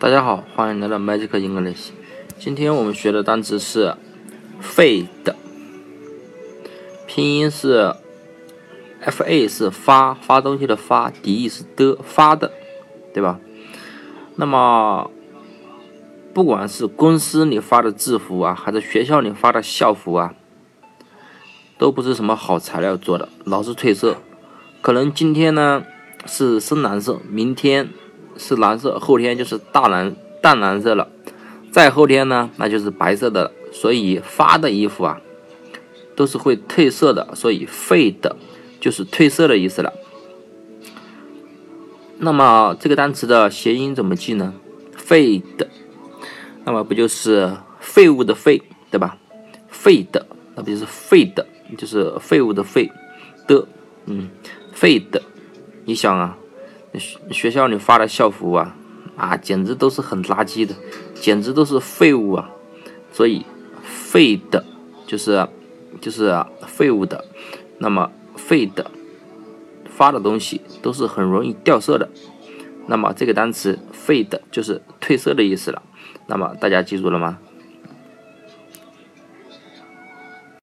大家好，欢迎来到 Magic English。今天我们学的单词是 “fade”，拼音是 “f-a” 是发发东西的发，“d” 是的发的，对吧？那么，不管是公司里发的制服啊，还是学校里发的校服啊，都不是什么好材料做的，老是褪色。可能今天呢是深蓝色，明天。是蓝色，后天就是大蓝淡蓝色了，再后天呢，那就是白色的。所以发的衣服啊，都是会褪色的，所以 fade 就是褪色的意思了。那么这个单词的谐音怎么记呢？fade，那么不就是废物的废，对吧？fade，那不就是 fade，就是废物的废的，嗯，fade，你想啊。学学校里发的校服啊，啊，简直都是很垃圾的，简直都是废物啊！所以废的，就是就是废物的。那么废的发的东西都是很容易掉色的。那么这个单词 fade 就是褪色的意思了。那么大家记住了吗？